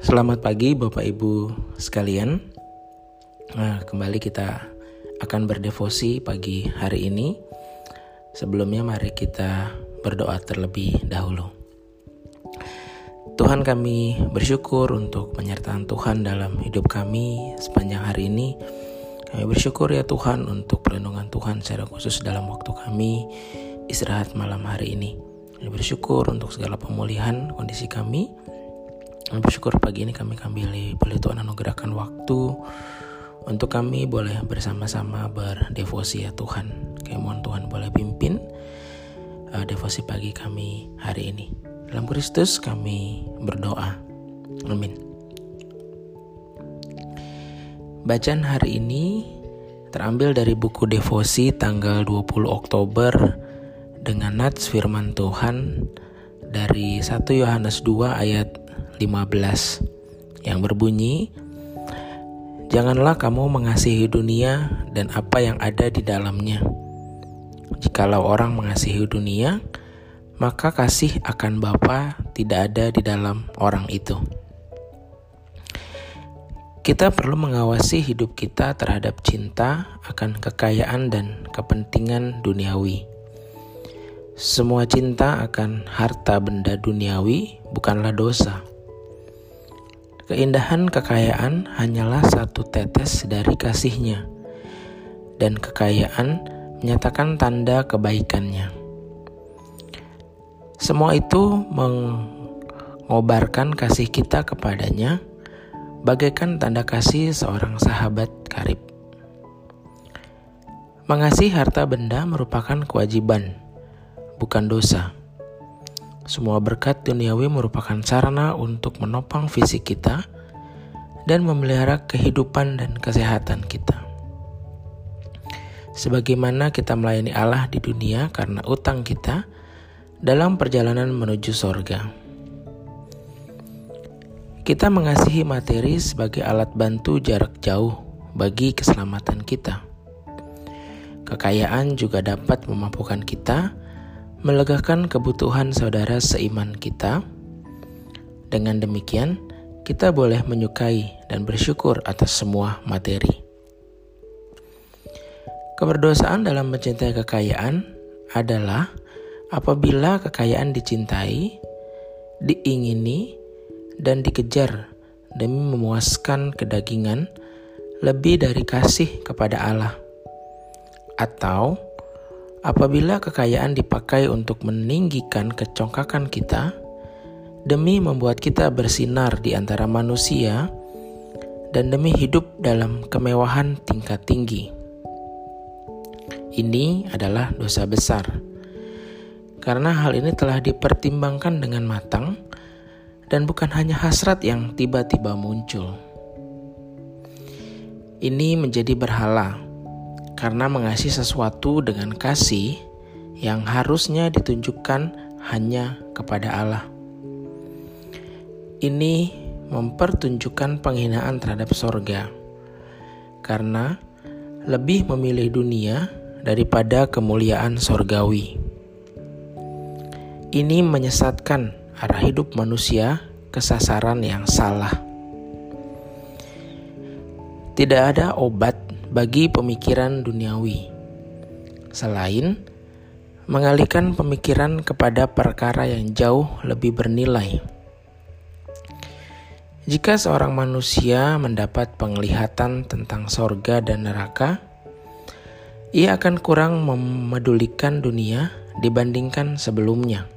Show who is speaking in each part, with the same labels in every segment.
Speaker 1: Selamat pagi Bapak Ibu sekalian. Nah, kembali kita akan berdevosi pagi hari ini. Sebelumnya mari kita berdoa terlebih dahulu. Tuhan kami bersyukur untuk penyertaan Tuhan dalam hidup kami sepanjang hari ini. Kami bersyukur ya Tuhan untuk perlindungan Tuhan secara khusus dalam waktu kami istirahat malam hari ini. Kami bersyukur untuk segala pemulihan kondisi kami kami bersyukur pagi ini kami kembali boleh Tuhan anugerahkan waktu untuk kami boleh bersama-sama berdevosi ya Tuhan. Kami mohon Tuhan boleh pimpin uh, devosi pagi kami hari ini. Dalam Kristus kami berdoa. Amin. Bacaan hari ini terambil dari buku devosi tanggal 20 Oktober dengan nats firman Tuhan dari 1 Yohanes 2 ayat 15 yang berbunyi Janganlah kamu mengasihi dunia dan apa yang ada di dalamnya. Jikalau orang mengasihi dunia, maka kasih akan Bapa tidak ada di dalam orang itu. Kita perlu mengawasi hidup kita terhadap cinta akan kekayaan dan kepentingan duniawi. Semua cinta akan harta benda duniawi bukanlah dosa. Keindahan kekayaan hanyalah satu tetes dari kasihnya, dan kekayaan menyatakan tanda kebaikannya. Semua itu mengobarkan kasih kita kepadanya, bagaikan tanda kasih seorang sahabat karib. Mengasihi harta benda merupakan kewajiban, bukan dosa. Semua berkat duniawi merupakan sarana untuk menopang fisik kita dan memelihara kehidupan dan kesehatan kita. Sebagaimana kita melayani Allah di dunia karena utang kita dalam perjalanan menuju sorga. Kita mengasihi materi sebagai alat bantu jarak jauh bagi keselamatan kita. Kekayaan juga dapat memampukan kita melegakan kebutuhan saudara seiman kita. Dengan demikian, kita boleh menyukai dan bersyukur atas semua materi. Keberdosaan dalam mencintai kekayaan adalah apabila kekayaan dicintai, diingini, dan dikejar demi memuaskan kedagingan lebih dari kasih kepada Allah, atau Apabila kekayaan dipakai untuk meninggikan kecongkakan kita, demi membuat kita bersinar di antara manusia, dan demi hidup dalam kemewahan tingkat tinggi. Ini adalah dosa besar, karena hal ini telah dipertimbangkan dengan matang, dan bukan hanya hasrat yang tiba-tiba muncul. Ini menjadi berhala karena mengasihi sesuatu dengan kasih yang harusnya ditunjukkan hanya kepada Allah. Ini mempertunjukkan penghinaan terhadap sorga, karena lebih memilih dunia daripada kemuliaan sorgawi. Ini menyesatkan arah hidup manusia ke sasaran yang salah. Tidak ada obat bagi pemikiran duniawi, selain mengalihkan pemikiran kepada perkara yang jauh lebih bernilai. Jika seorang manusia mendapat penglihatan tentang sorga dan neraka, ia akan kurang memedulikan dunia dibandingkan sebelumnya.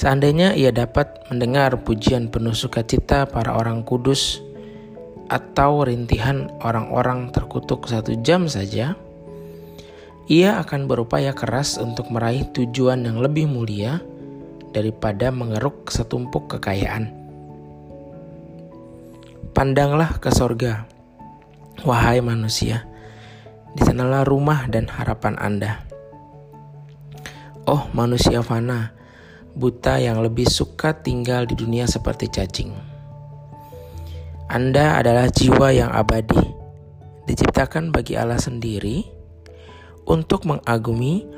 Speaker 1: Seandainya ia dapat mendengar pujian penuh sukacita para orang kudus atau rintihan orang-orang terkutuk satu jam saja, ia akan berupaya keras untuk meraih tujuan yang lebih mulia daripada mengeruk setumpuk kekayaan. Pandanglah ke sorga, wahai manusia, di sanalah rumah dan harapan Anda. Oh manusia fana, buta yang lebih suka tinggal di dunia seperti cacing anda adalah jiwa yang abadi, diciptakan bagi Allah sendiri untuk mengagumi,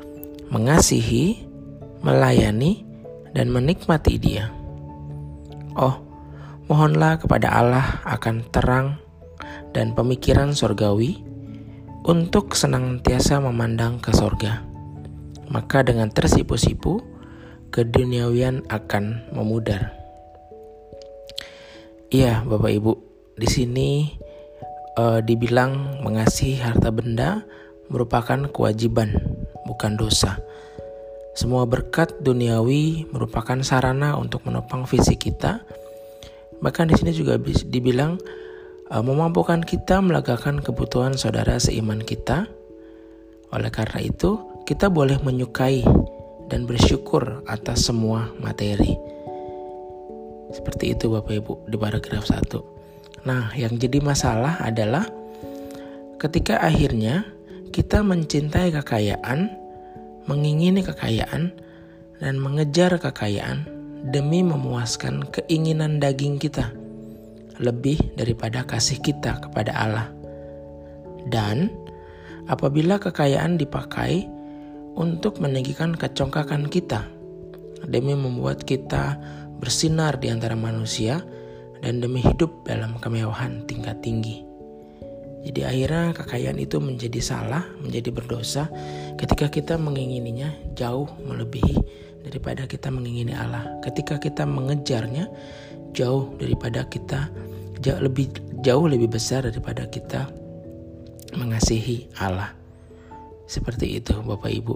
Speaker 1: mengasihi, melayani, dan menikmati Dia. Oh, Mohonlah kepada Allah akan terang dan pemikiran sorgawi untuk senantiasa memandang ke sorga. Maka dengan tersipu-sipu, keduniawian akan memudar. Iya, Bapak Ibu, di sini uh, dibilang mengasihi harta benda merupakan kewajiban, bukan dosa. Semua berkat duniawi merupakan sarana untuk menopang visi kita Bahkan di sini juga dibilang uh, memampukan kita melegakan kebutuhan saudara seiman kita. Oleh karena itu, kita boleh menyukai dan bersyukur atas semua materi. Seperti itu Bapak Ibu di paragraf 1. Nah, yang jadi masalah adalah ketika akhirnya kita mencintai kekayaan, mengingini kekayaan, dan mengejar kekayaan demi memuaskan keinginan daging kita lebih daripada kasih kita kepada Allah. Dan apabila kekayaan dipakai untuk meninggikan kecongkakan kita demi membuat kita bersinar di antara manusia dan demi hidup dalam kemewahan tingkat tinggi. Jadi akhirnya kekayaan itu menjadi salah, menjadi berdosa ketika kita mengingininya jauh melebihi daripada kita mengingini Allah. Ketika kita mengejarnya jauh daripada kita jauh lebih jauh lebih besar daripada kita mengasihi Allah. Seperti itu Bapak Ibu.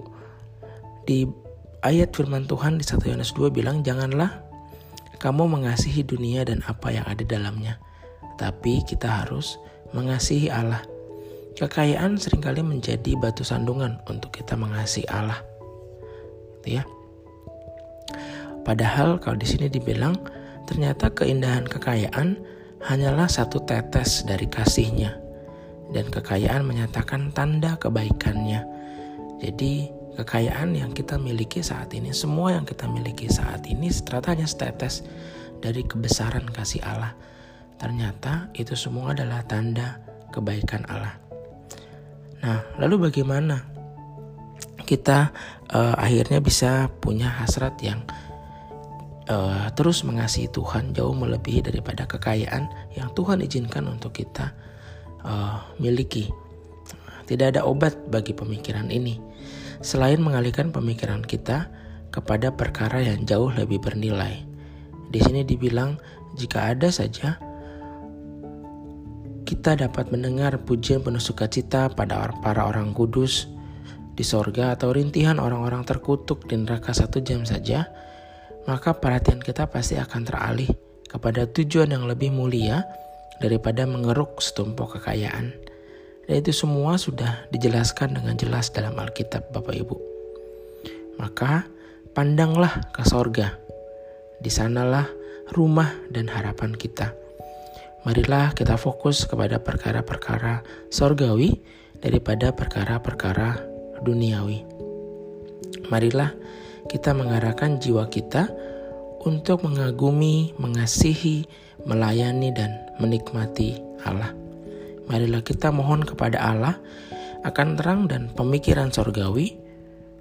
Speaker 1: Di ayat firman Tuhan di 1 Yohanes 2 bilang janganlah kamu mengasihi dunia dan apa yang ada dalamnya. Tapi kita harus mengasihi Allah. Kekayaan sering kali menjadi batu sandungan untuk kita mengasihi Allah. Gitu ya. Padahal kalau di sini dibilang ternyata keindahan kekayaan hanyalah satu tetes dari kasihnya dan kekayaan menyatakan tanda kebaikannya. Jadi kekayaan yang kita miliki saat ini, semua yang kita miliki saat ini ternyata hanya setetes dari kebesaran kasih Allah. Ternyata itu semua adalah tanda kebaikan Allah. Nah, lalu bagaimana kita uh, akhirnya bisa punya hasrat yang uh, terus mengasihi Tuhan jauh melebihi daripada kekayaan yang Tuhan izinkan untuk kita uh, miliki. Tidak ada obat bagi pemikiran ini selain mengalihkan pemikiran kita kepada perkara yang jauh lebih bernilai. Di sini dibilang jika ada saja kita dapat mendengar pujian penuh sukacita pada para orang kudus di sorga atau rintihan orang-orang terkutuk di neraka satu jam saja, maka perhatian kita pasti akan teralih kepada tujuan yang lebih mulia daripada mengeruk setumpuk kekayaan. Dan itu semua sudah dijelaskan dengan jelas dalam Alkitab Bapak Ibu. Maka pandanglah ke sorga. Di sanalah rumah dan harapan kita marilah kita fokus kepada perkara-perkara sorgawi daripada perkara-perkara duniawi. Marilah kita mengarahkan jiwa kita untuk mengagumi, mengasihi, melayani, dan menikmati Allah. Marilah kita mohon kepada Allah akan terang dan pemikiran sorgawi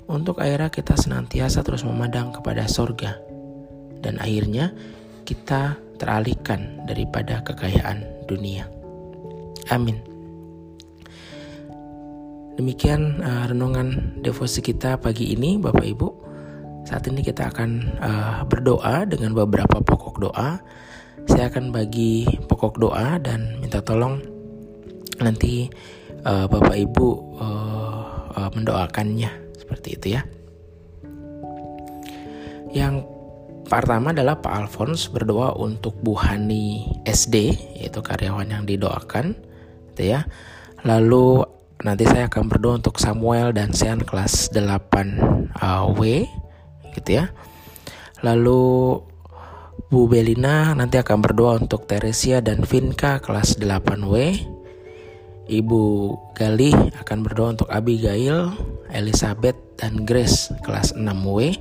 Speaker 1: untuk akhirnya kita senantiasa terus memandang kepada sorga. Dan akhirnya kita teralihkan daripada kekayaan dunia. Amin. Demikian uh, renungan devosi kita pagi ini, Bapak Ibu. Saat ini kita akan uh, berdoa dengan beberapa pokok doa. Saya akan bagi pokok doa dan minta tolong nanti uh, Bapak Ibu uh, uh, mendoakannya seperti itu ya. Yang Pertama adalah Pak Alphonse berdoa untuk Bu Hani SD, yaitu karyawan yang didoakan, gitu ya. Lalu nanti saya akan berdoa untuk Samuel dan Sean kelas 8 uh, W, gitu ya. Lalu Bu Belina nanti akan berdoa untuk Teresia dan Vinka kelas 8W. Ibu Galih akan berdoa untuk Abigail, Elizabeth, dan Grace kelas 6W.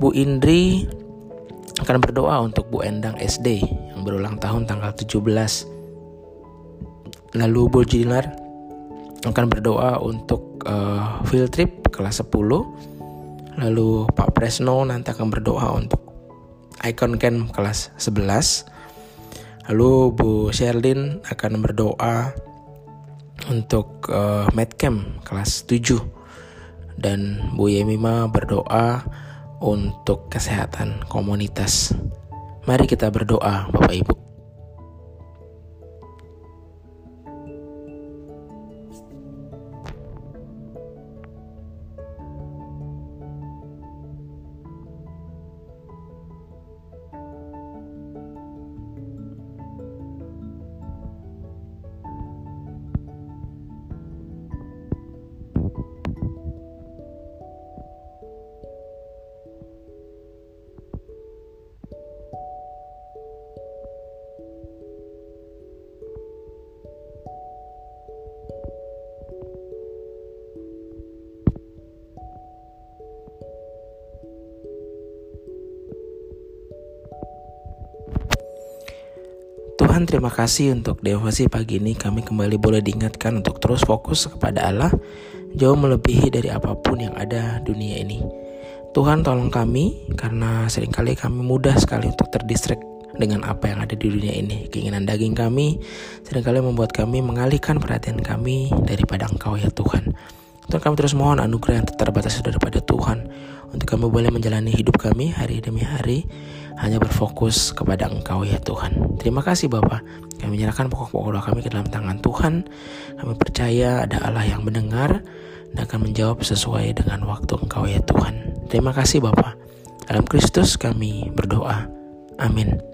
Speaker 1: Bu Indri akan berdoa untuk Bu Endang SD yang berulang tahun tanggal 17. Lalu Bu Jinar akan berdoa untuk uh, field trip kelas 10. Lalu Pak Presno nanti akan berdoa untuk Icon Camp kelas 11. Lalu Bu Sherlyn akan berdoa untuk uh, Medcamp kelas 7 dan Bu Yemima berdoa untuk kesehatan komunitas. Mari kita berdoa Bapak Ibu. Tuhan terima kasih untuk devosi pagi ini kami kembali boleh diingatkan untuk terus fokus kepada Allah jauh melebihi dari apa pun yang ada dunia ini. Tuhan tolong kami karena sering kali kami mudah sekali untuk terdistrek dengan apa yang ada di dunia ini. Keinginan daging kami sering kali membuat kami mengalihkan perhatian kami daripada Engkau ya Tuhan. Tuhan kami terus mohon anugerah yang terbatas daripada Tuhan untuk kami boleh menjalani hidup kami hari demi hari hanya berfokus kepada Engkau ya Tuhan. Terima kasih Bapak. Kami menyerahkan pokok-pokok doa kami ke dalam tangan Tuhan. Kami percaya ada Allah yang mendengar dan akan menjawab sesuai dengan waktu Engkau ya Tuhan. Terima kasih Bapak. Dalam Kristus kami berdoa. Amin.